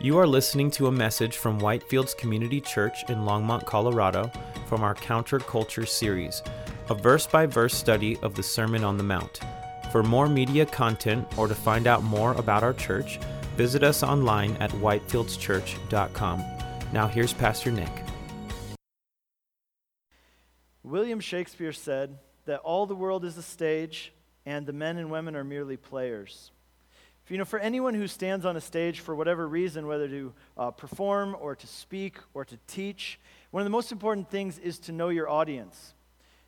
You are listening to a message from Whitefields Community Church in Longmont, Colorado, from our Counterculture series, a verse by verse study of the Sermon on the Mount. For more media content or to find out more about our church, visit us online at whitefieldschurch.com. Now, here's Pastor Nick. William Shakespeare said that all the world is a stage and the men and women are merely players. You know, for anyone who stands on a stage for whatever reason, whether to uh, perform or to speak or to teach, one of the most important things is to know your audience.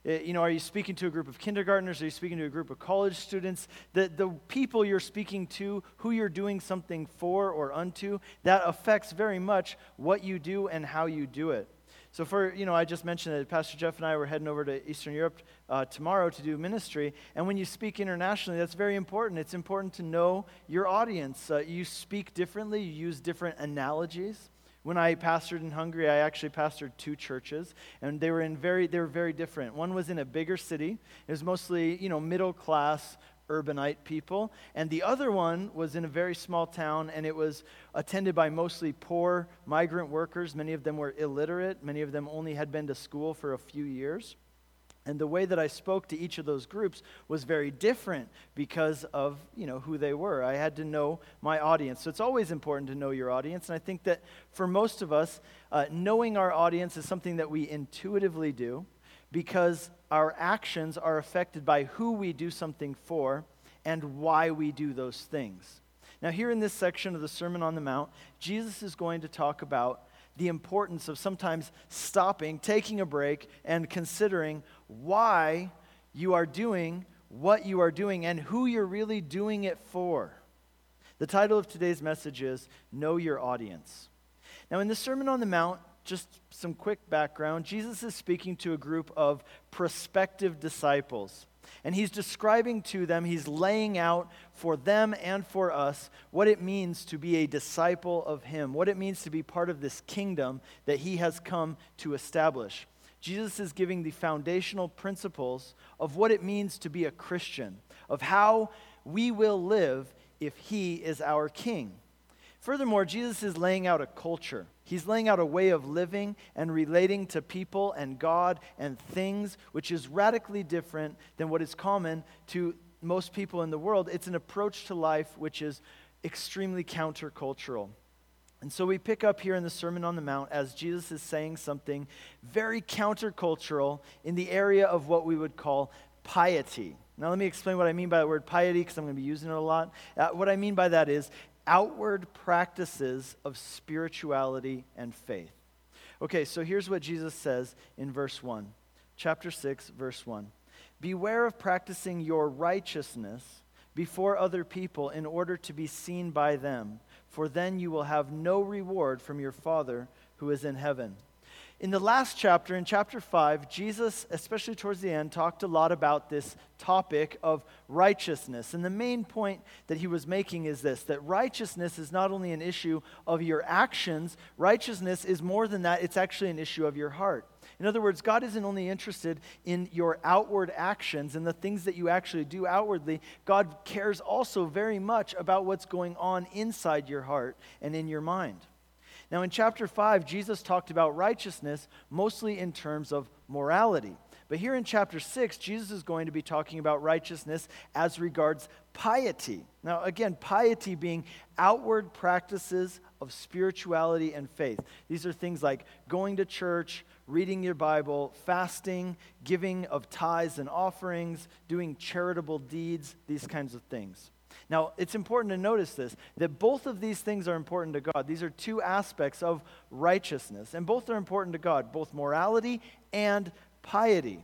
It, you know, are you speaking to a group of kindergartners? Are you speaking to a group of college students? The, the people you're speaking to, who you're doing something for or unto, that affects very much what you do and how you do it. So, for, you know, I just mentioned that Pastor Jeff and I were heading over to Eastern Europe uh, tomorrow to do ministry. And when you speak internationally, that's very important. It's important to know your audience. Uh, you speak differently, you use different analogies. When I pastored in Hungary, I actually pastored two churches, and they were in very they were very different. One was in a bigger city. It was mostly, you know, middle class urbanite people. And the other one was in a very small town, and it was attended by mostly poor migrant workers. Many of them were illiterate, many of them only had been to school for a few years. And the way that I spoke to each of those groups was very different because of, you know, who they were. I had to know my audience. So it's always important to know your audience. And I think that for most of us, uh, knowing our audience is something that we intuitively do because our actions are affected by who we do something for and why we do those things. Now, here in this section of the Sermon on the Mount, Jesus is going to talk about the importance of sometimes stopping, taking a break, and considering why you are doing what you are doing and who you're really doing it for. The title of today's message is Know Your Audience. Now, in the Sermon on the Mount, just some quick background Jesus is speaking to a group of prospective disciples. And he's describing to them, he's laying out for them and for us what it means to be a disciple of him, what it means to be part of this kingdom that he has come to establish. Jesus is giving the foundational principles of what it means to be a Christian, of how we will live if he is our king. Furthermore, Jesus is laying out a culture. He's laying out a way of living and relating to people and God and things, which is radically different than what is common to most people in the world. It's an approach to life which is extremely countercultural. And so we pick up here in the Sermon on the Mount as Jesus is saying something very countercultural in the area of what we would call piety. Now, let me explain what I mean by the word piety because I'm going to be using it a lot. Uh, what I mean by that is outward practices of spirituality and faith. Okay, so here's what Jesus says in verse 1, chapter 6, verse 1. Beware of practicing your righteousness before other people in order to be seen by them, for then you will have no reward from your Father who is in heaven. In the last chapter, in chapter 5, Jesus, especially towards the end, talked a lot about this topic of righteousness. And the main point that he was making is this that righteousness is not only an issue of your actions, righteousness is more than that, it's actually an issue of your heart. In other words, God isn't only interested in your outward actions and the things that you actually do outwardly, God cares also very much about what's going on inside your heart and in your mind. Now, in chapter 5, Jesus talked about righteousness mostly in terms of morality. But here in chapter 6, Jesus is going to be talking about righteousness as regards piety. Now, again, piety being outward practices of spirituality and faith. These are things like going to church, reading your Bible, fasting, giving of tithes and offerings, doing charitable deeds, these kinds of things. Now, it's important to notice this that both of these things are important to God. These are two aspects of righteousness, and both are important to God, both morality and piety.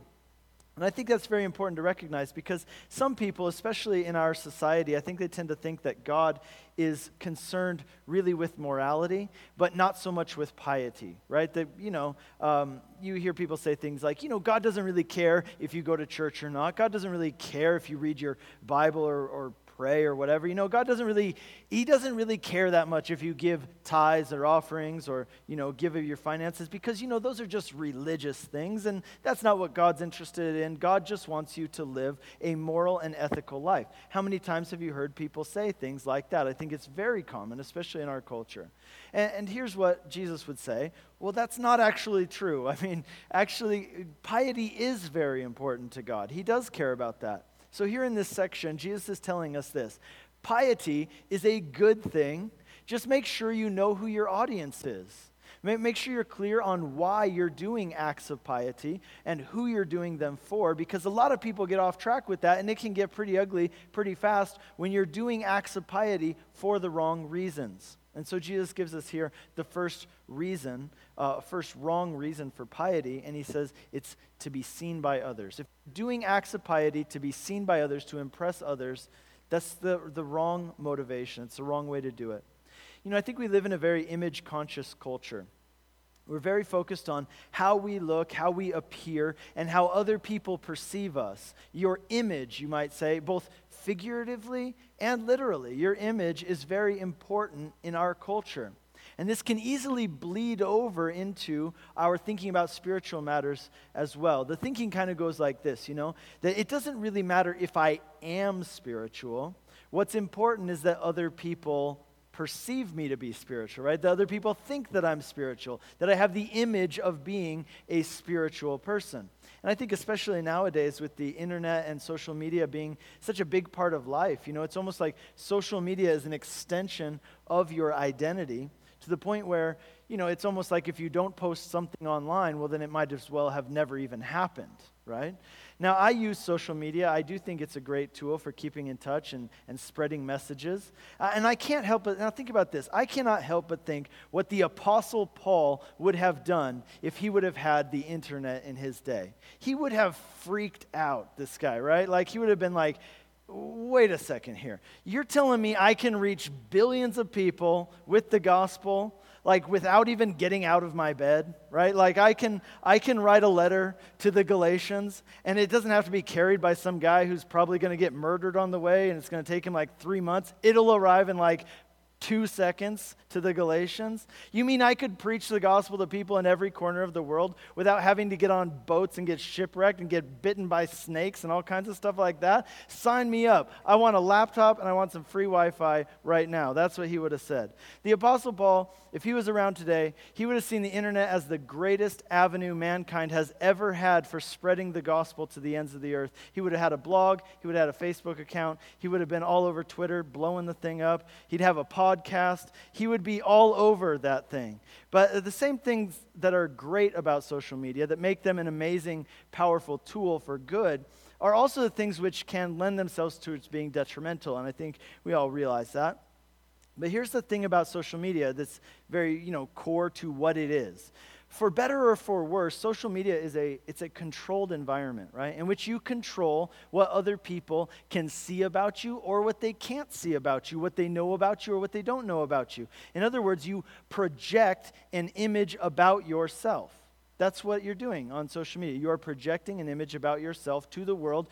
And I think that's very important to recognize because some people, especially in our society, I think they tend to think that God is concerned really with morality, but not so much with piety, right? That, you know, um, you hear people say things like, you know, God doesn't really care if you go to church or not. God doesn't really care if you read your Bible or, or pray or whatever. You know, God doesn't really, He doesn't really care that much if you give tithes or offerings or, you know, give of your finances because, you know, those are just religious things and that's not what God's interested in. God just wants you to live a moral and ethical life. How many times have you heard people say things like that? I think it's very common, especially in our culture. And, and here's what Jesus would say well, that's not actually true. I mean, actually, piety is very important to God, He does care about that. So, here in this section, Jesus is telling us this piety is a good thing. Just make sure you know who your audience is. Make sure you're clear on why you're doing acts of piety and who you're doing them for, because a lot of people get off track with that, and it can get pretty ugly pretty fast when you're doing acts of piety for the wrong reasons. And so Jesus gives us here the first reason, uh, first wrong reason for piety, and he says it's to be seen by others. If doing acts of piety to be seen by others, to impress others, that's the, the wrong motivation. It's the wrong way to do it. You know, I think we live in a very image conscious culture. We're very focused on how we look, how we appear, and how other people perceive us. Your image, you might say, both figuratively and literally. Your image is very important in our culture. And this can easily bleed over into our thinking about spiritual matters as well. The thinking kind of goes like this, you know, that it doesn't really matter if I am spiritual. What's important is that other people perceive me to be spiritual, right? That other people think that I'm spiritual, that I have the image of being a spiritual person. And I think, especially nowadays, with the internet and social media being such a big part of life, you know, it's almost like social media is an extension of your identity to the point where, you know, it's almost like if you don't post something online, well, then it might as well have never even happened, right? Now, I use social media. I do think it's a great tool for keeping in touch and, and spreading messages. Uh, and I can't help but, now think about this. I cannot help but think what the Apostle Paul would have done if he would have had the internet in his day. He would have freaked out, this guy, right? Like, he would have been like, wait a second here. You're telling me I can reach billions of people with the gospel? like without even getting out of my bed, right? Like I can I can write a letter to the Galatians and it doesn't have to be carried by some guy who's probably going to get murdered on the way and it's going to take him like 3 months. It'll arrive in like two seconds to the Galatians? You mean I could preach the gospel to people in every corner of the world without having to get on boats and get shipwrecked and get bitten by snakes and all kinds of stuff like that? Sign me up. I want a laptop and I want some free Wi Fi right now. That's what he would have said. The Apostle Paul, if he was around today, he would have seen the internet as the greatest avenue mankind has ever had for spreading the gospel to the ends of the earth. He would have had a blog, he would have had a Facebook account, he would have been all over Twitter blowing the thing up, he'd have a podcast He would be all over that thing. But the same things that are great about social media, that make them an amazing, powerful tool for good, are also the things which can lend themselves to its being detrimental. And I think we all realize that. But here's the thing about social media that's very, you know, core to what it is for better or for worse, social media is a it's a controlled environment, right? In which you control what other people can see about you or what they can't see about you, what they know about you or what they don't know about you. In other words, you project an image about yourself. That's what you're doing on social media. You are projecting an image about yourself to the world,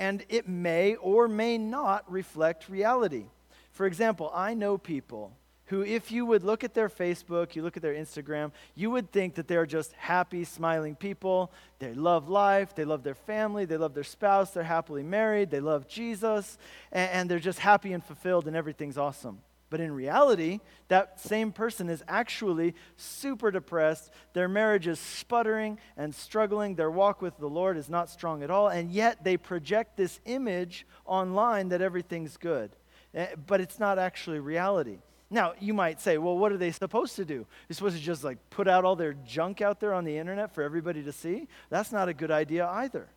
and it may or may not reflect reality. For example, I know people who, if you would look at their Facebook, you look at their Instagram, you would think that they're just happy, smiling people. They love life, they love their family, they love their spouse, they're happily married, they love Jesus, and, and they're just happy and fulfilled, and everything's awesome. But in reality, that same person is actually super depressed. Their marriage is sputtering and struggling. Their walk with the Lord is not strong at all. And yet they project this image online that everything's good. Eh, but it's not actually reality. Now, you might say, well, what are they supposed to do? They're supposed to just like put out all their junk out there on the internet for everybody to see? That's not a good idea either.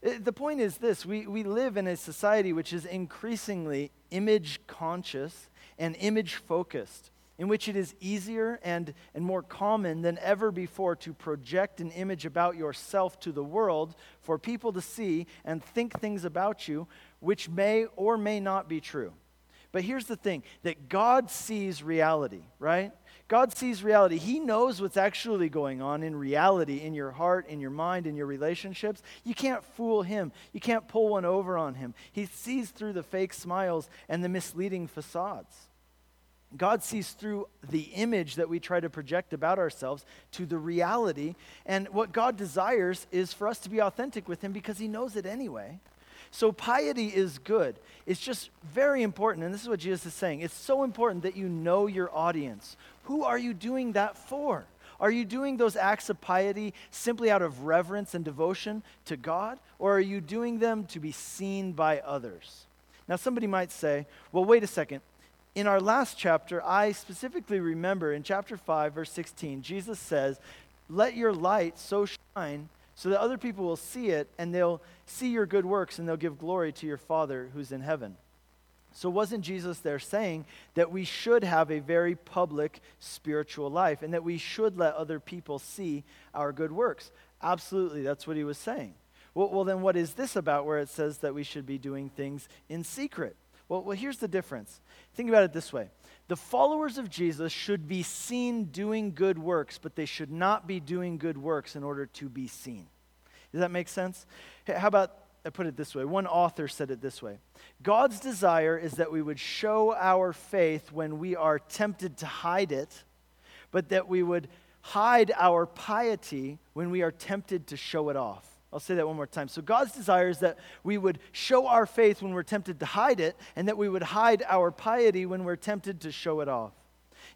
It, the point is this we, we live in a society which is increasingly image conscious and image focused, in which it is easier and, and more common than ever before to project an image about yourself to the world for people to see and think things about you which may or may not be true. But here's the thing that God sees reality, right? God sees reality. He knows what's actually going on in reality, in your heart, in your mind, in your relationships. You can't fool him. You can't pull one over on him. He sees through the fake smiles and the misleading facades. God sees through the image that we try to project about ourselves to the reality. And what God desires is for us to be authentic with Him because He knows it anyway. So piety is good. It's just very important. And this is what Jesus is saying it's so important that you know your audience. Who are you doing that for? Are you doing those acts of piety simply out of reverence and devotion to God? Or are you doing them to be seen by others? Now, somebody might say, well, wait a second in our last chapter, I specifically remember in chapter 5, verse 16, Jesus says, Let your light so shine so that other people will see it and they'll see your good works and they'll give glory to your Father who's in heaven. So, wasn't Jesus there saying that we should have a very public spiritual life and that we should let other people see our good works? Absolutely, that's what he was saying. Well, well, then, what is this about where it says that we should be doing things in secret? Well, well, here's the difference. Think about it this way the followers of Jesus should be seen doing good works, but they should not be doing good works in order to be seen. Does that make sense? How about I put it this way? One author said it this way God's desire is that we would show our faith when we are tempted to hide it, but that we would hide our piety when we are tempted to show it off. I'll say that one more time. So, God's desire is that we would show our faith when we're tempted to hide it, and that we would hide our piety when we're tempted to show it off.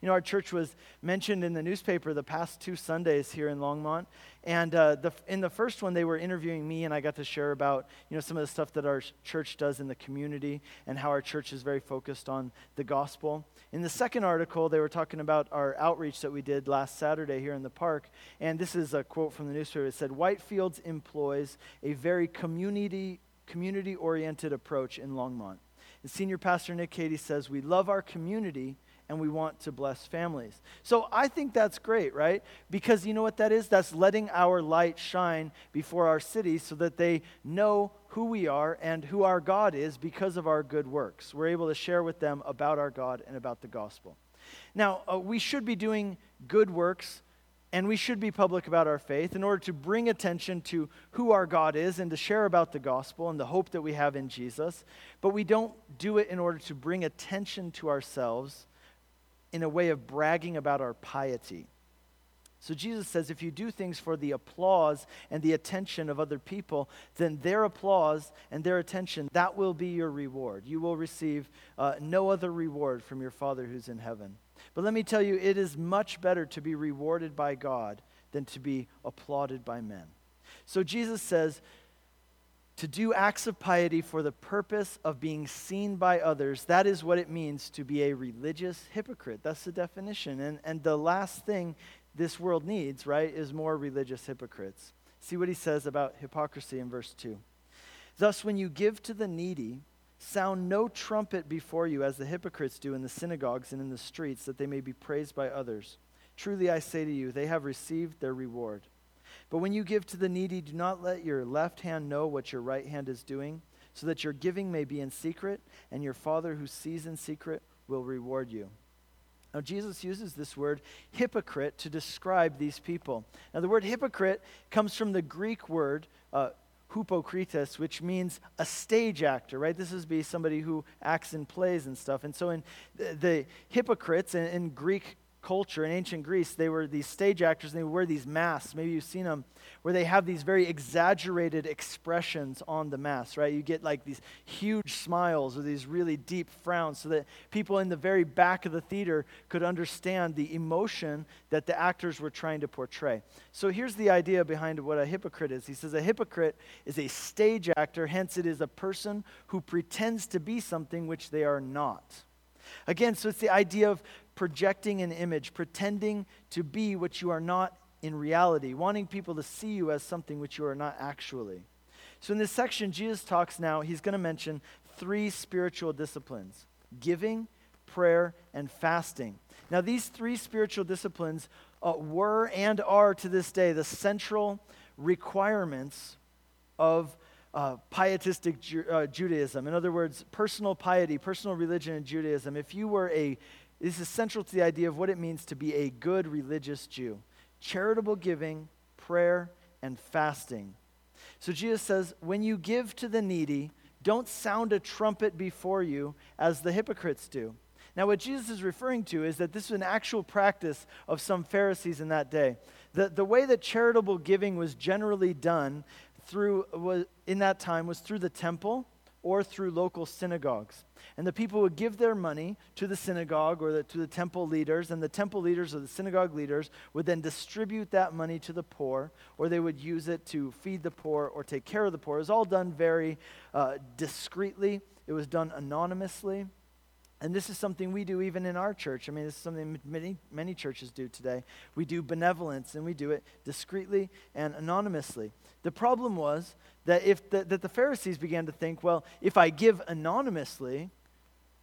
You know, our church was mentioned in the newspaper the past two Sundays here in Longmont. And uh, the, in the first one, they were interviewing me, and I got to share about, you know, some of the stuff that our church does in the community and how our church is very focused on the gospel. In the second article, they were talking about our outreach that we did last Saturday here in the park. And this is a quote from the newspaper. It said, Whitefields employs a very community community oriented approach in Longmont. And senior pastor Nick Cady says, We love our community and we want to bless families. So I think that's great, right? Because you know what that is? That's letting our light shine before our city so that they know who we are and who our God is because of our good works. We're able to share with them about our God and about the gospel. Now, uh, we should be doing good works and we should be public about our faith in order to bring attention to who our God is and to share about the gospel and the hope that we have in Jesus. But we don't do it in order to bring attention to ourselves in a way of bragging about our piety. So Jesus says if you do things for the applause and the attention of other people, then their applause and their attention, that will be your reward. You will receive uh, no other reward from your Father who's in heaven. But let me tell you, it is much better to be rewarded by God than to be applauded by men. So Jesus says, to do acts of piety for the purpose of being seen by others, that is what it means to be a religious hypocrite. That's the definition. And, and the last thing this world needs, right, is more religious hypocrites. See what he says about hypocrisy in verse 2. Thus, when you give to the needy, sound no trumpet before you, as the hypocrites do in the synagogues and in the streets, that they may be praised by others. Truly, I say to you, they have received their reward. But when you give to the needy, do not let your left hand know what your right hand is doing, so that your giving may be in secret, and your Father who sees in secret will reward you. Now, Jesus uses this word hypocrite to describe these people. Now, the word hypocrite comes from the Greek word uh, hypokrites, which means a stage actor, right? This is be somebody who acts in plays and stuff. And so, in the, the hypocrites in, in Greek culture in ancient Greece, they were these stage actors and they wear these masks. Maybe you've seen them where they have these very exaggerated expressions on the mask, right? You get like these huge smiles or these really deep frowns so that people in the very back of the theater could understand the emotion that the actors were trying to portray. So here's the idea behind what a hypocrite is. He says a hypocrite is a stage actor, hence, it is a person who pretends to be something which they are not. Again, so it's the idea of projecting an image, pretending to be what you are not in reality, wanting people to see you as something which you are not actually. So, in this section, Jesus talks now, he's going to mention three spiritual disciplines giving, prayer, and fasting. Now, these three spiritual disciplines uh, were and are to this day the central requirements of uh, pietistic Ju- uh, Judaism. In other words, personal piety, personal religion in Judaism. If you were a, this is central to the idea of what it means to be a good religious Jew charitable giving, prayer, and fasting. So Jesus says, when you give to the needy, don't sound a trumpet before you as the hypocrites do. Now, what Jesus is referring to is that this was an actual practice of some Pharisees in that day. The, the way that charitable giving was generally done through, was, in that time was through the temple or through local synagogues. And the people would give their money to the synagogue or the, to the temple leaders, and the temple leaders or the synagogue leaders would then distribute that money to the poor, or they would use it to feed the poor or take care of the poor. It was all done very uh, discreetly, it was done anonymously. And this is something we do even in our church. I mean, this is something many, many churches do today. We do benevolence, and we do it discreetly and anonymously. The problem was that if the, that the Pharisees began to think, well, if I give anonymously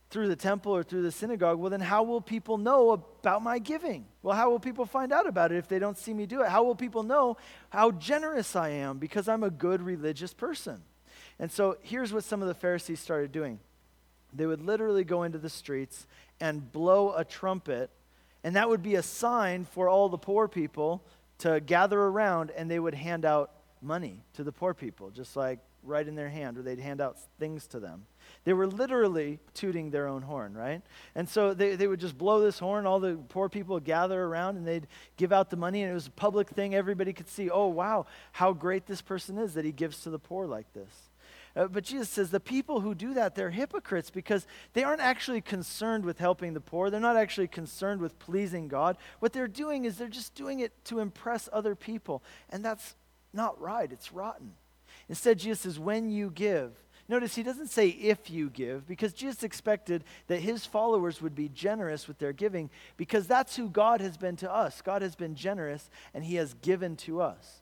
through the temple or through the synagogue, well, then how will people know about my giving? Well, how will people find out about it if they don't see me do it? How will people know how generous I am because I'm a good religious person? And so here's what some of the Pharisees started doing they would literally go into the streets and blow a trumpet, and that would be a sign for all the poor people to gather around and they would hand out money to the poor people, just like right in their hand, or they'd hand out things to them. They were literally tooting their own horn, right? And so they, they would just blow this horn, all the poor people would gather around and they'd give out the money, and it was a public thing. Everybody could see, oh, wow, how great this person is that he gives to the poor like this. Uh, but Jesus says the people who do that, they're hypocrites because they aren't actually concerned with helping the poor. They're not actually concerned with pleasing God. What they're doing is they're just doing it to impress other people. And that's not right, it's rotten. Instead, Jesus says, when you give, Notice he doesn't say if you give, because Jesus expected that his followers would be generous with their giving, because that's who God has been to us. God has been generous, and he has given to us.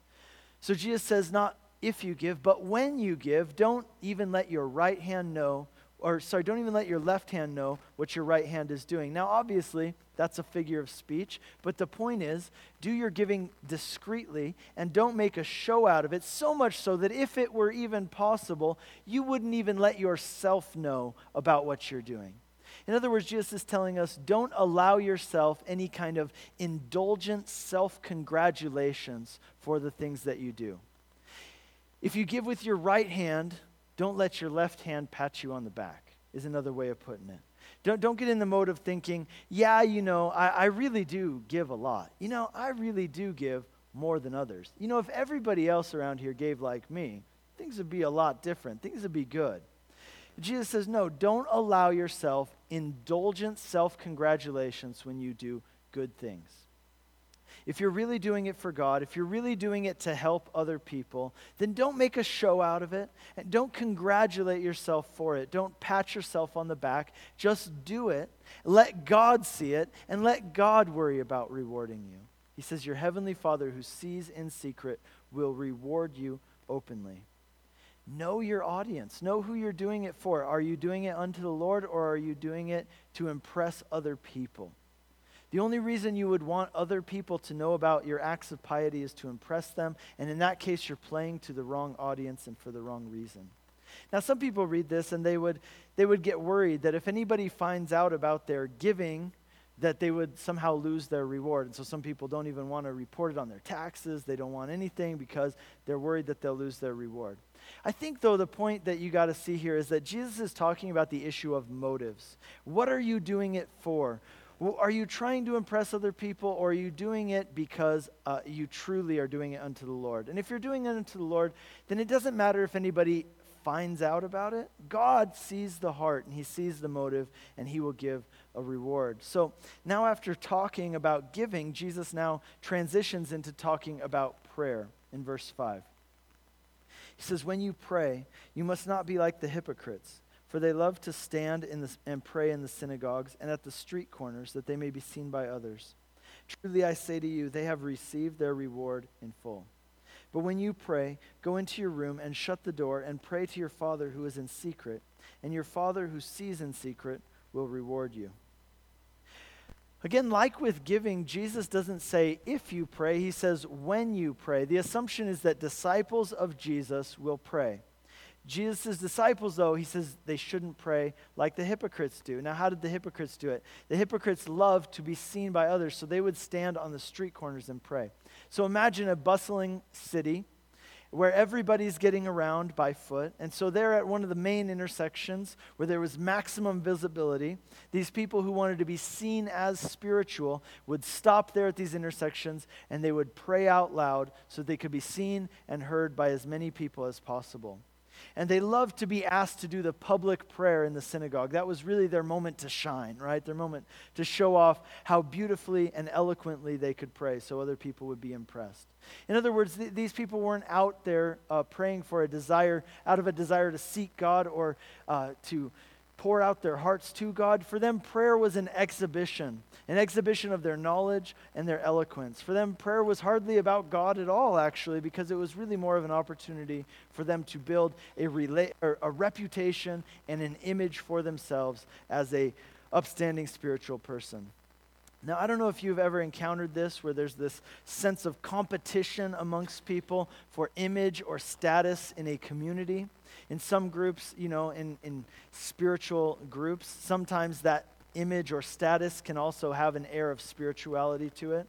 So Jesus says, not if you give, but when you give, don't even let your right hand know, or sorry, don't even let your left hand know what your right hand is doing. Now, obviously, that's a figure of speech, but the point is, do your giving discreetly and don't make a show out of it, so much so that if it were even possible, you wouldn't even let yourself know about what you're doing. In other words, Jesus is telling us don't allow yourself any kind of indulgent self congratulations for the things that you do. If you give with your right hand, don't let your left hand pat you on the back, is another way of putting it. Don't, don't get in the mode of thinking, yeah, you know, I, I really do give a lot. You know, I really do give more than others. You know, if everybody else around here gave like me, things would be a lot different. Things would be good. Jesus says, no, don't allow yourself indulgent self congratulations when you do good things if you're really doing it for God, if you're really doing it to help other people, then don't make a show out of it and don't congratulate yourself for it. Don't pat yourself on the back. Just do it. Let God see it and let God worry about rewarding you. He says, Your heavenly Father who sees in secret will reward you openly. Know your audience. Know who you're doing it for. Are you doing it unto the Lord or are you doing it to impress other people? The only reason you would want other people to know about your acts of piety is to impress them, and in that case, you're playing to the wrong audience and for the wrong reason. Now, some people read this and they would, they would get worried that if anybody finds out about their giving, that they would somehow lose their reward. And so some people don't even want to report it on their taxes. They don't want anything because they're worried that they'll lose their reward. I think, though, the point that you got to see here is that Jesus is talking about the issue of motives. What are you doing it for? Are you trying to impress other people, or are you doing it because uh, you truly are doing it unto the Lord? And if you're doing it unto the Lord, then it doesn't matter if anybody finds out about it. God sees the heart, and He sees the motive, and He will give a reward. So now, after talking about giving, Jesus now transitions into talking about prayer in verse 5. He says, When you pray, you must not be like the hypocrites for they love to stand in the, and pray in the synagogues and at the street corners, that they may be seen by others. Truly I say to you, they have received their reward in full. But when you pray, go into your room and shut the door and pray to your Father who is in secret, and your Father who sees in secret will reward you. Again, like with giving, Jesus doesn't say if you pray, he says when you pray. The assumption is that disciples of Jesus will pray. Jesus' disciples, though, he says they shouldn't pray like the hypocrites do. Now, how did the hypocrites do it? The hypocrites loved to be seen by others, so they would stand on the street corners and pray. So imagine a bustling city where everybody's getting around by foot. And so they're at one of the main intersections where there was maximum visibility. These people who wanted to be seen as spiritual would stop there at these intersections and they would pray out loud so they could be seen and heard by as many people as possible. And they loved to be asked to do the public prayer in the synagogue. That was really their moment to shine, right? Their moment to show off how beautifully and eloquently they could pray so other people would be impressed. In other words, th- these people weren't out there uh, praying for a desire, out of a desire to seek God or uh, to pour out their hearts to God. For them, prayer was an exhibition, an exhibition of their knowledge and their eloquence. For them, prayer was hardly about God at all, actually, because it was really more of an opportunity for them to build a, rela- a reputation and an image for themselves as a upstanding spiritual person. Now, I don't know if you've ever encountered this where there's this sense of competition amongst people for image or status in a community in some groups, you know, in, in spiritual groups, sometimes that image or status can also have an air of spirituality to it.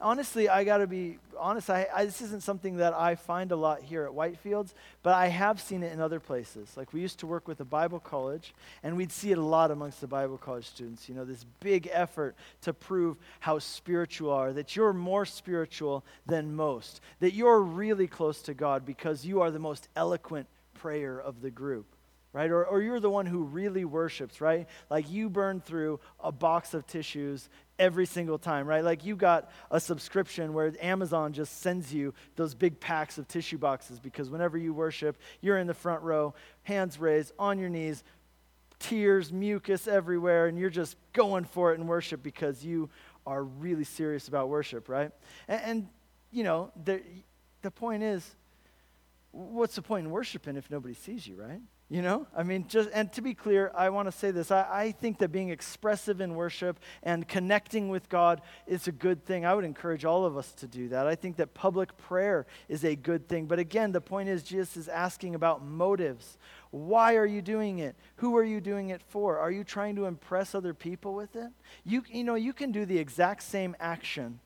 Honestly, I got to be honest, I, I, this isn't something that I find a lot here at Whitefields, but I have seen it in other places. Like we used to work with a Bible college, and we'd see it a lot amongst the Bible college students. You know, this big effort to prove how spiritual are, that you're more spiritual than most, that you're really close to God because you are the most eloquent prayer of the group, right? Or, or you're the one who really worships, right? Like you burn through a box of tissues every single time, right? Like you got a subscription where Amazon just sends you those big packs of tissue boxes because whenever you worship, you're in the front row, hands raised, on your knees, tears, mucus everywhere, and you're just going for it in worship because you are really serious about worship, right? And, and you know, the, the point is, what's the point in worshiping if nobody sees you, right? You know, I mean, just, and to be clear, I want to say this. I, I think that being expressive in worship and connecting with God is a good thing. I would encourage all of us to do that. I think that public prayer is a good thing. But again, the point is, Jesus is asking about motives. Why are you doing it? Who are you doing it for? Are you trying to impress other people with it? You, you know, you can do the exact same action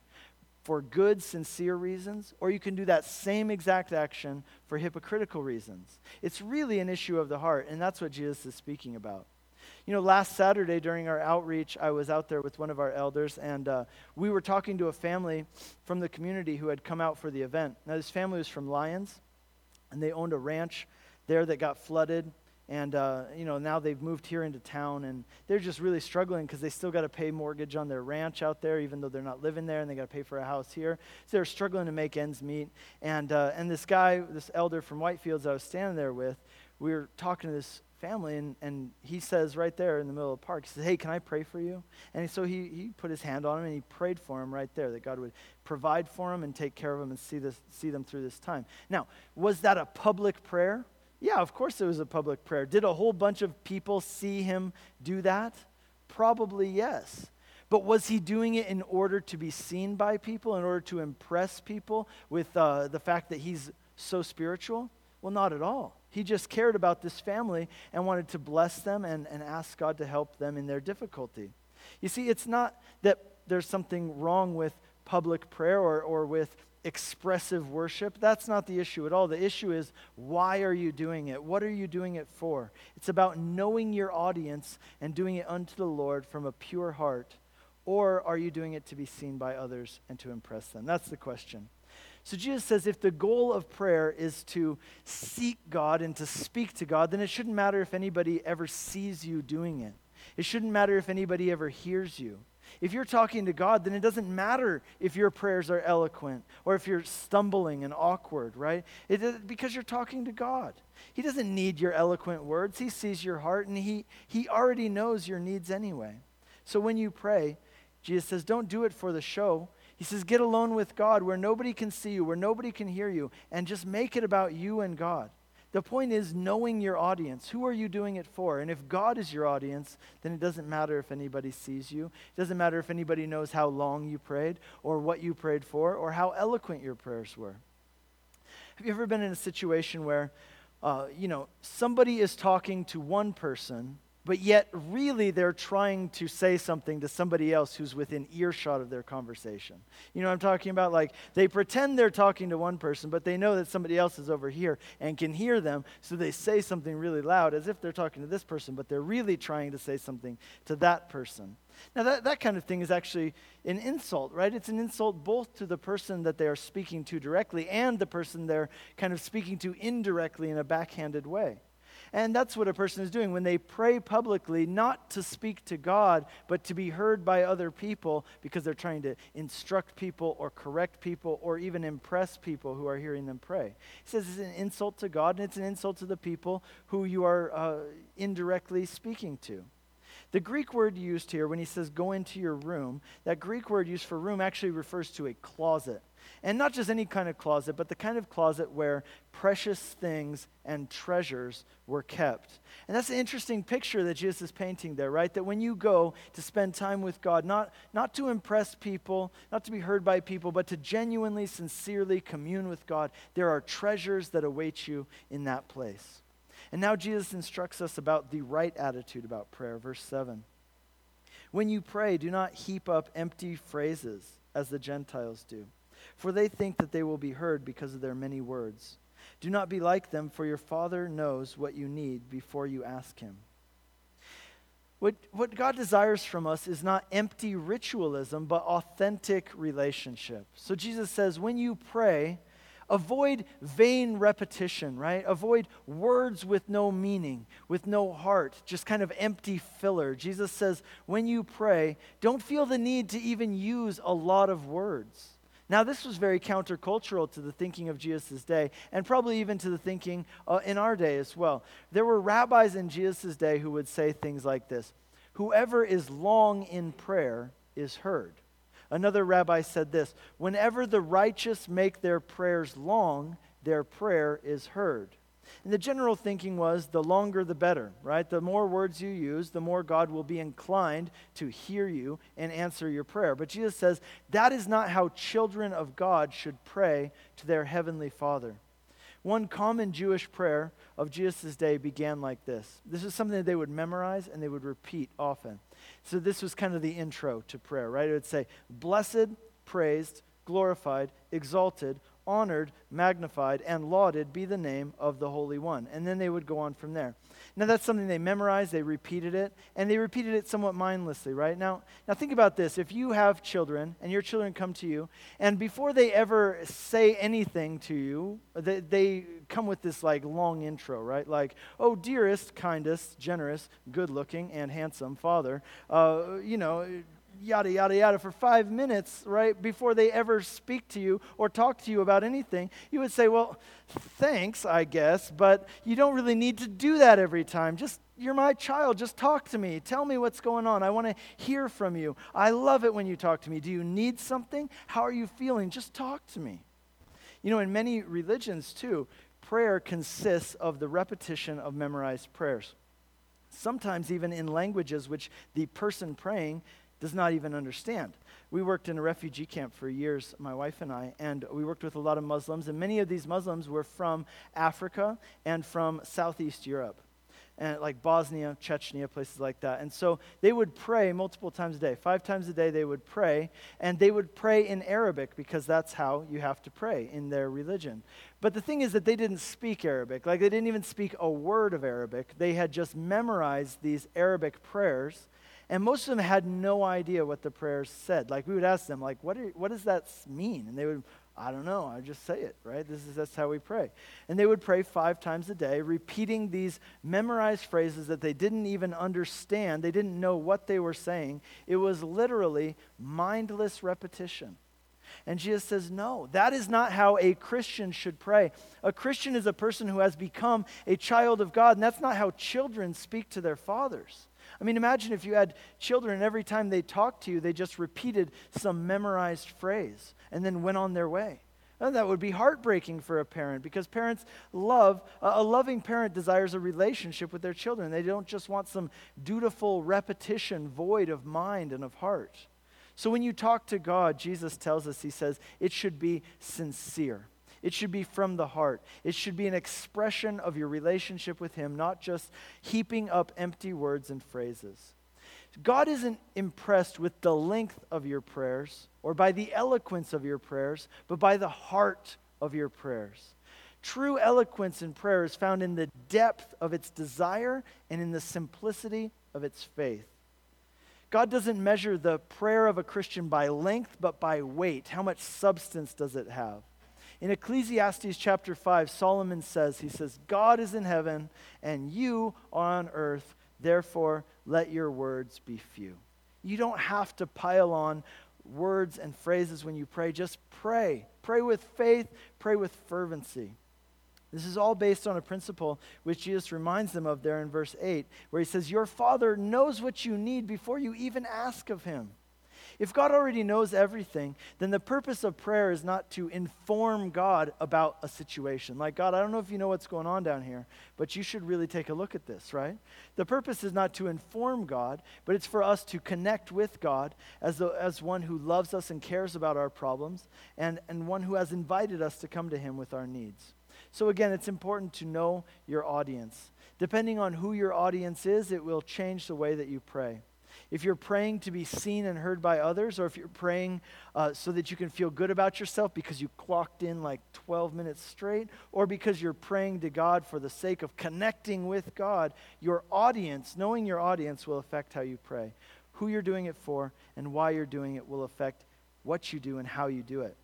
for good, sincere reasons, or you can do that same exact action for hypocritical reasons. It's really an issue of the heart, and that's what Jesus is speaking about. You know, last Saturday during our outreach, I was out there with one of our elders, and uh, we were talking to a family from the community who had come out for the event. Now, this family was from Lyons, and they owned a ranch there that got flooded and uh, you know now they've moved here into town and they're just really struggling because they still got to pay mortgage on their ranch out there even though they're not living there and they got to pay for a house here. So they're struggling to make ends meet. And uh, and this guy this elder from whitefields i was standing there with we were talking to this family and, and he says right there in the middle of the park he says hey can i pray for you? And so he, he put his hand on him and he prayed for him right there that god would provide for him and take care of him and see, this, see them through this time. Now was that a public prayer yeah, of course it was a public prayer. Did a whole bunch of people see him do that? Probably yes. But was he doing it in order to be seen by people, in order to impress people with uh, the fact that he's so spiritual? Well, not at all. He just cared about this family and wanted to bless them and, and ask God to help them in their difficulty. You see, it's not that there's something wrong with public prayer or, or with expressive worship. That's not the issue at all. The issue is why are you doing it? What are you doing it for? It's about knowing your audience and doing it unto the Lord from a pure heart. Or are you doing it to be seen by others and to impress them? That's the question. So Jesus says if the goal of prayer is to seek God and to speak to God, then it shouldn't matter if anybody ever sees you doing it. It shouldn't matter if anybody ever hears you. If you're talking to God, then it doesn't matter if your prayers are eloquent or if you're stumbling and awkward, right? It, because you're talking to God. He doesn't need your eloquent words. He sees your heart and he, he already knows your needs anyway. So when you pray, Jesus says, don't do it for the show. He says, get alone with God where nobody can see you, where nobody can hear you, and just make it about you and God. The point is knowing your audience. Who are you doing it for? And if God is your audience, then it doesn't matter if anybody sees you. It doesn't matter if anybody knows how long you prayed or what you prayed for or how eloquent your prayers were. Have you ever been in a situation where uh, you know, somebody is talking to one person, but yet really they're trying to say something to somebody else who's within earshot of their conversation. You know I'm talking about? Like they pretend they're talking to one person, but they know that somebody else is over here and can hear them, so they say something really loud as if they're talking to this person, but they're really trying to say something to that person. Now, that, that kind of thing is actually an insult, right? It's an insult both to the person that they are speaking to directly and the person they're kind of speaking to indirectly in a backhanded way. And that's what a person is doing when they pray publicly, not to speak to God, but to be heard by other people because they're trying to instruct people or correct people or even impress people who are hearing them pray. He says it's an insult to God and it's an insult to the people who you are uh, indirectly speaking to. The Greek word used here when he says go into your room, that Greek word used for room actually refers to a closet. And not just any kind of closet, but the kind of closet where precious things and treasures were kept. And that's an interesting picture that Jesus is painting there, right? That when you go to spend time with God, not, not to impress people, not to be heard by people, but to genuinely, sincerely commune with God, there are treasures that await you in that place. And now Jesus instructs us about the right attitude about prayer. Verse 7. When you pray, do not heap up empty phrases as the Gentiles do, for they think that they will be heard because of their many words. Do not be like them, for your Father knows what you need before you ask Him. What, what God desires from us is not empty ritualism, but authentic relationship. So Jesus says, when you pray, Avoid vain repetition, right? Avoid words with no meaning, with no heart, just kind of empty filler. Jesus says, when you pray, don't feel the need to even use a lot of words. Now, this was very countercultural to the thinking of Jesus' day, and probably even to the thinking uh, in our day as well. There were rabbis in Jesus' day who would say things like this Whoever is long in prayer is heard. Another rabbi said this Whenever the righteous make their prayers long, their prayer is heard. And the general thinking was the longer the better, right? The more words you use, the more God will be inclined to hear you and answer your prayer. But Jesus says that is not how children of God should pray to their heavenly Father. One common Jewish prayer of Jesus' day began like this. This is something that they would memorize and they would repeat often. So this was kind of the intro to prayer, right? It would say, Blessed, praised, glorified, exalted, honored, magnified, and lauded be the name of the Holy One. And then they would go on from there. Now that's something they memorized, they repeated it, and they repeated it somewhat mindlessly, right? Now, now think about this. If you have children and your children come to you, and before they ever say anything to you, they, they come with this like long intro, right? Like, oh, dearest, kindest, generous, good looking, and handsome father, uh, you know, yada, yada, yada, for five minutes, right, before they ever speak to you or talk to you about anything, you would say, well, thanks, I guess, but you don't really need to do that every time. Just, you're my child. Just talk to me. Tell me what's going on. I want to hear from you. I love it when you talk to me. Do you need something? How are you feeling? Just talk to me. You know, in many religions, too, prayer consists of the repetition of memorized prayers. Sometimes, even in languages which the person praying does not even understand. We worked in a refugee camp for years, my wife and I, and we worked with a lot of Muslims, and many of these Muslims were from Africa and from Southeast Europe. And like Bosnia, Chechnya, places like that. And so they would pray multiple times a day. Five times a day they would pray, and they would pray in Arabic because that's how you have to pray in their religion. But the thing is that they didn't speak Arabic. Like they didn't even speak a word of Arabic. They had just memorized these Arabic prayers and most of them had no idea what the prayers said. Like we would ask them, like, what, are, what does that mean? And they would, I don't know. I just say it, right? This is that's how we pray. And they would pray five times a day, repeating these memorized phrases that they didn't even understand. They didn't know what they were saying. It was literally mindless repetition. And Jesus says, No, that is not how a Christian should pray. A Christian is a person who has become a child of God, and that's not how children speak to their fathers. I mean, imagine if you had children and every time they talked to you, they just repeated some memorized phrase and then went on their way. And that would be heartbreaking for a parent because parents love, a loving parent desires a relationship with their children. They don't just want some dutiful repetition void of mind and of heart. So when you talk to God, Jesus tells us, He says, it should be sincere. It should be from the heart. It should be an expression of your relationship with Him, not just heaping up empty words and phrases. God isn't impressed with the length of your prayers or by the eloquence of your prayers, but by the heart of your prayers. True eloquence in prayer is found in the depth of its desire and in the simplicity of its faith. God doesn't measure the prayer of a Christian by length, but by weight. How much substance does it have? In Ecclesiastes chapter 5, Solomon says, He says, God is in heaven and you are on earth, therefore let your words be few. You don't have to pile on words and phrases when you pray. Just pray. Pray with faith, pray with fervency. This is all based on a principle which Jesus reminds them of there in verse 8, where he says, Your Father knows what you need before you even ask of him. If God already knows everything, then the purpose of prayer is not to inform God about a situation. Like, God, I don't know if you know what's going on down here, but you should really take a look at this, right? The purpose is not to inform God, but it's for us to connect with God as, the, as one who loves us and cares about our problems, and, and one who has invited us to come to him with our needs. So, again, it's important to know your audience. Depending on who your audience is, it will change the way that you pray. If you're praying to be seen and heard by others, or if you're praying uh, so that you can feel good about yourself because you clocked in like 12 minutes straight, or because you're praying to God for the sake of connecting with God, your audience, knowing your audience, will affect how you pray. Who you're doing it for and why you're doing it will affect what you do and how you do it.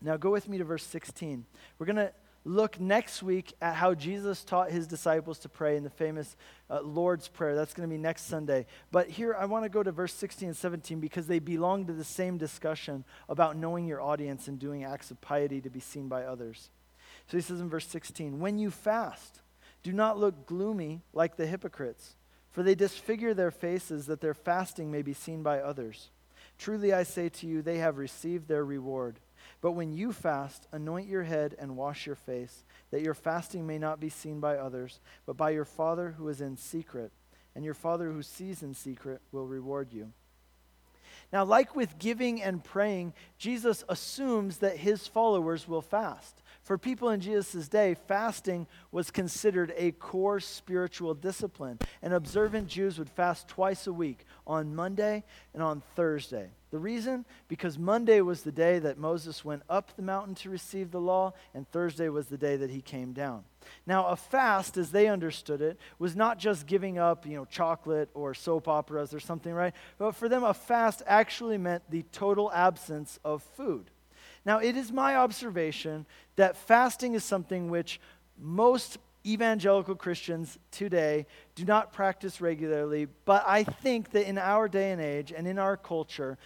Now, go with me to verse 16. We're going to look next week at how Jesus taught his disciples to pray in the famous uh, Lord's Prayer. That's going to be next Sunday. But here I want to go to verse 16 and 17 because they belong to the same discussion about knowing your audience and doing acts of piety to be seen by others. So he says in verse 16, When you fast, do not look gloomy like the hypocrites, for they disfigure their faces that their fasting may be seen by others. Truly I say to you, they have received their reward. But when you fast, anoint your head and wash your face, that your fasting may not be seen by others, but by your Father who is in secret. And your Father who sees in secret will reward you. Now, like with giving and praying, Jesus assumes that his followers will fast. For people in Jesus' day, fasting was considered a core spiritual discipline. And observant Jews would fast twice a week, on Monday and on Thursday. The reason? Because Monday was the day that Moses went up the mountain to receive the law, and Thursday was the day that he came down. Now, a fast, as they understood it, was not just giving up, you know, chocolate or soap operas or something, right? But for them, a fast actually meant the total absence of food. Now, it is my observation that fasting is something which most evangelical Christians today do not practice regularly, but I think that in our day and age and in our culture,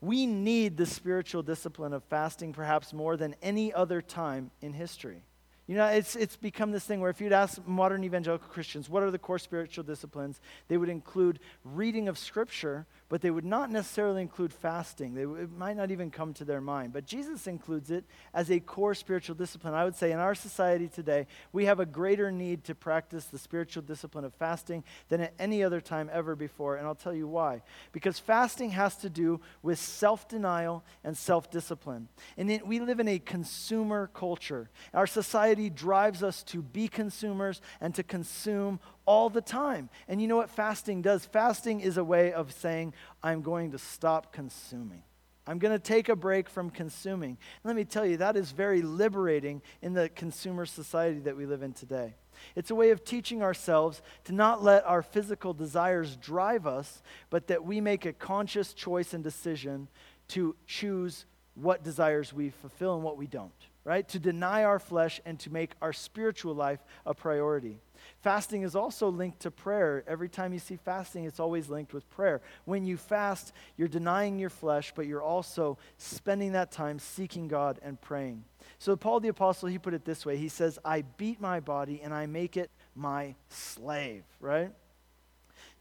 we need the spiritual discipline of fasting perhaps more than any other time in history. You know, it's, it's become this thing where if you'd ask modern evangelical Christians, what are the core spiritual disciplines? They would include reading of Scripture, but they would not necessarily include fasting. They, it might not even come to their mind. But Jesus includes it as a core spiritual discipline. I would say in our society today, we have a greater need to practice the spiritual discipline of fasting than at any other time ever before. And I'll tell you why. Because fasting has to do with self denial and self discipline. And it, we live in a consumer culture. Our society society drives us to be consumers and to consume all the time. And you know what fasting does? Fasting is a way of saying, I'm going to stop consuming. I'm going to take a break from consuming. Let me tell you, that is very liberating in the consumer society that we live in today. It's a way of teaching ourselves to not let our physical desires drive us, but that we make a conscious choice and decision to choose what desires we fulfill and what we don't right? To deny our flesh and to make our spiritual life a priority. Fasting is also linked to prayer. Every time you see fasting, it's always linked with prayer. When you fast, you're denying your flesh, but you're also spending that time seeking God and praying. So, Paul the Apostle, he put it this way He says, I beat my body and I make it my slave, right?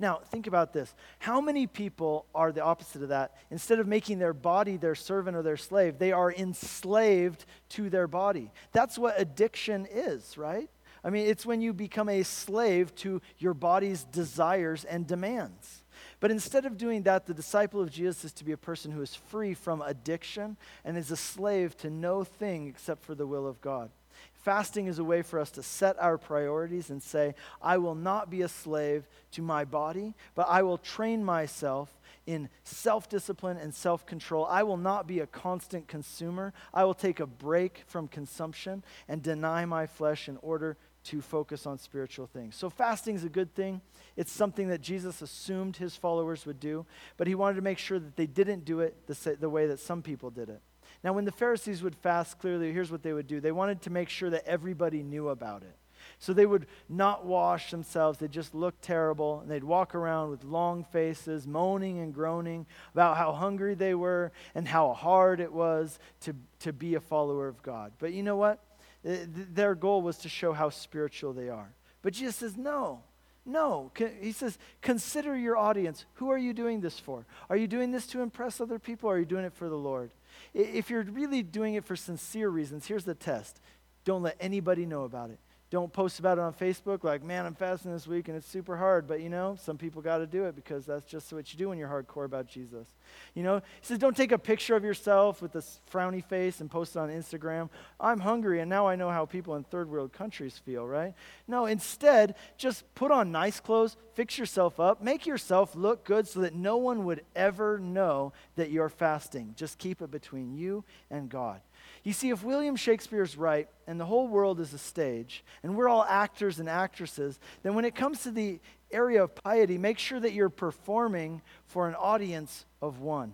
Now, think about this. How many people are the opposite of that? Instead of making their body their servant or their slave, they are enslaved to their body. That's what addiction is, right? I mean, it's when you become a slave to your body's desires and demands. But instead of doing that, the disciple of Jesus is to be a person who is free from addiction and is a slave to no thing except for the will of God. Fasting is a way for us to set our priorities and say, I will not be a slave to my body, but I will train myself in self discipline and self control. I will not be a constant consumer. I will take a break from consumption and deny my flesh in order to focus on spiritual things. So, fasting is a good thing. It's something that Jesus assumed his followers would do, but he wanted to make sure that they didn't do it the, the way that some people did it. Now, when the Pharisees would fast, clearly, here's what they would do they wanted to make sure that everybody knew about it. So they would not wash themselves. They'd just look terrible. And they'd walk around with long faces, moaning and groaning about how hungry they were and how hard it was to, to be a follower of God. But you know what? Uh, their goal was to show how spiritual they are. But Jesus says, no. No. He says, consider your audience. Who are you doing this for? Are you doing this to impress other people are you doing it for the Lord? If you're really doing it for sincere reasons, here's the test don't let anybody know about it. Don't post about it on Facebook like, man, I'm fasting this week and it's super hard. But you know, some people got to do it because that's just what you do when you're hardcore about Jesus. You know, he says, don't take a picture of yourself with this frowny face and post it on Instagram. I'm hungry and now I know how people in third world countries feel, right? No, instead, just put on nice clothes, fix yourself up, make yourself look good so that no one would ever know that you're fasting. Just keep it between you and God. You see, if William Shakespeare is right and the whole world is a stage and we're all actors and actresses, then when it comes to the area of piety, make sure that you're performing for an audience of one.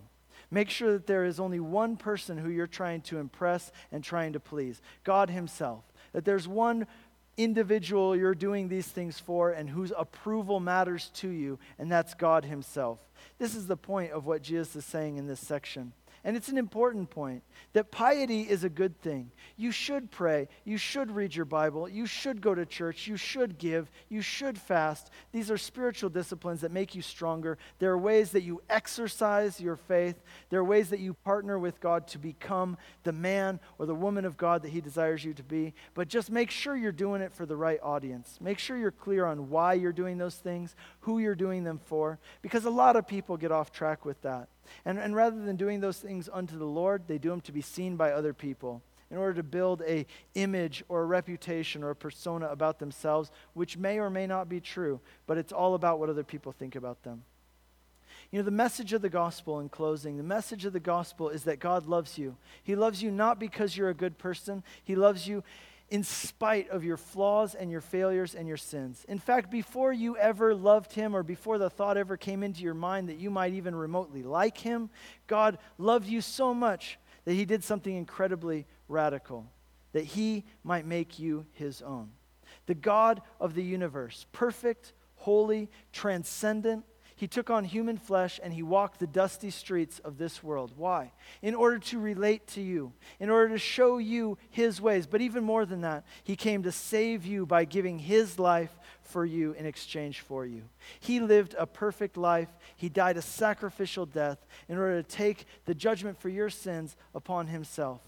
Make sure that there is only one person who you're trying to impress and trying to please God Himself. That there's one individual you're doing these things for and whose approval matters to you, and that's God Himself. This is the point of what Jesus is saying in this section. And it's an important point that piety is a good thing. You should pray. You should read your Bible. You should go to church. You should give. You should fast. These are spiritual disciplines that make you stronger. There are ways that you exercise your faith. There are ways that you partner with God to become the man or the woman of God that He desires you to be. But just make sure you're doing it for the right audience. Make sure you're clear on why you're doing those things, who you're doing them for, because a lot of people get off track with that. And, and rather than doing those things unto the Lord, they do them to be seen by other people in order to build a image or a reputation or a persona about themselves which may or may not be true but it's all about what other people think about them. You know the message of the gospel in closing the message of the gospel is that god loves you. He loves you not because you're a good person. He loves you in spite of your flaws and your failures and your sins. In fact, before you ever loved him or before the thought ever came into your mind that you might even remotely like him, God loved you so much that he did something incredibly radical, that he might make you his own. The God of the universe, perfect, holy, transcendent, he took on human flesh and he walked the dusty streets of this world. Why? In order to relate to you, in order to show you his ways. But even more than that, he came to save you by giving his life for you in exchange for you. He lived a perfect life. He died a sacrificial death in order to take the judgment for your sins upon himself.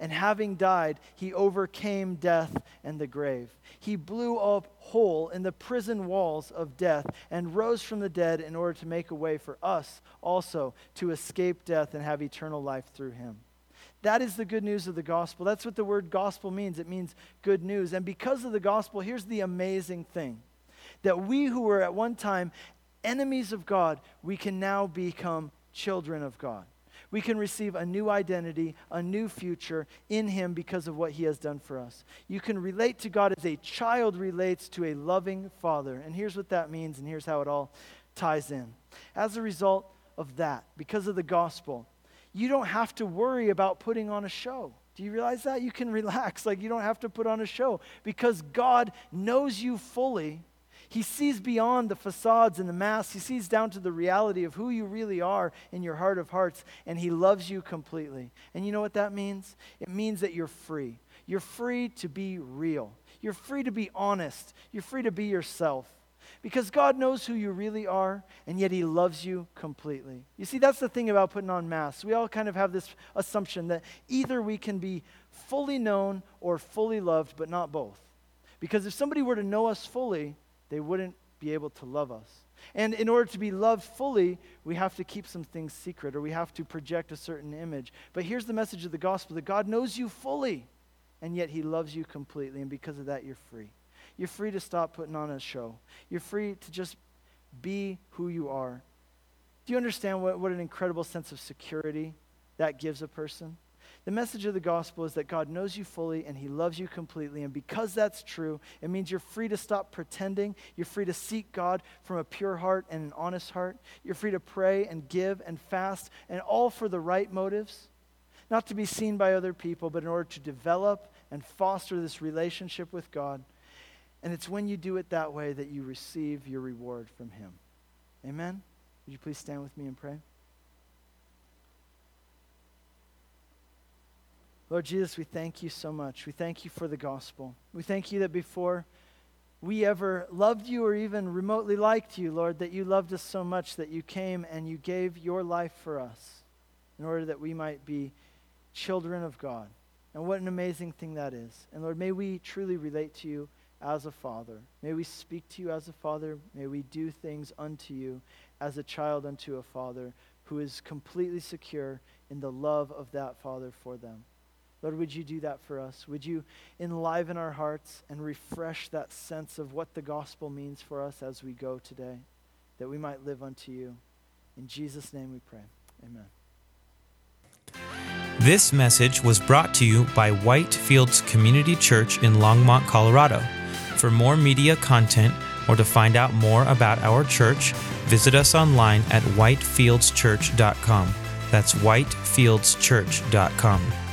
And having died, he overcame death and the grave. He blew a hole in the prison walls of death and rose from the dead in order to make a way for us also to escape death and have eternal life through him. That is the good news of the gospel. That's what the word gospel means. It means good news. And because of the gospel, here's the amazing thing that we who were at one time enemies of God, we can now become children of God we can receive a new identity, a new future in Him because of what He has done for us. You can relate to God as a child relates to a loving father. And here's what that means, and here's how it all ties in. As a result of that, because of the gospel, you don't have to worry about putting on a show. Do you realize that? You can relax. Like, you don't have to put on a show because God knows you fully he sees beyond the facades and the masks. He sees down to the reality of who you really are in your heart of hearts, and He loves you completely. And you know what that means? It means that you're free. You're free to be real. You're free to be honest. You're free to be yourself. Because God knows who you really are, and yet He loves you completely. You see, that's the thing about putting on masks. We all kind of have this assumption that either we can be fully known or fully loved, but not both. Because if somebody were to know us fully, they wouldn't be able to love us. And in order to be loved fully, we have to keep some things secret or we have to project a certain image. But here's the message of the gospel that God knows you fully, and yet he loves you completely. And because of that, you're free. You're free to stop putting on a show, you're free to just be who you are. Do you understand what, what an incredible sense of security that gives a person? The message of the gospel is that God knows you fully and he loves you completely. And because that's true, it means you're free to stop pretending. You're free to seek God from a pure heart and an honest heart. You're free to pray and give and fast, and all for the right motives. Not to be seen by other people, but in order to develop and foster this relationship with God. And it's when you do it that way that you receive your reward from him. Amen? Would you please stand with me and pray? Lord Jesus, we thank you so much. We thank you for the gospel. We thank you that before we ever loved you or even remotely liked you, Lord, that you loved us so much that you came and you gave your life for us in order that we might be children of God. And what an amazing thing that is. And Lord, may we truly relate to you as a father. May we speak to you as a father. May we do things unto you as a child unto a father who is completely secure in the love of that father for them. Lord, would you do that for us? Would you enliven our hearts and refresh that sense of what the gospel means for us as we go today, that we might live unto you? In Jesus' name we pray. Amen. This message was brought to you by Whitefields Community Church in Longmont, Colorado. For more media content or to find out more about our church, visit us online at whitefieldschurch.com. That's whitefieldschurch.com.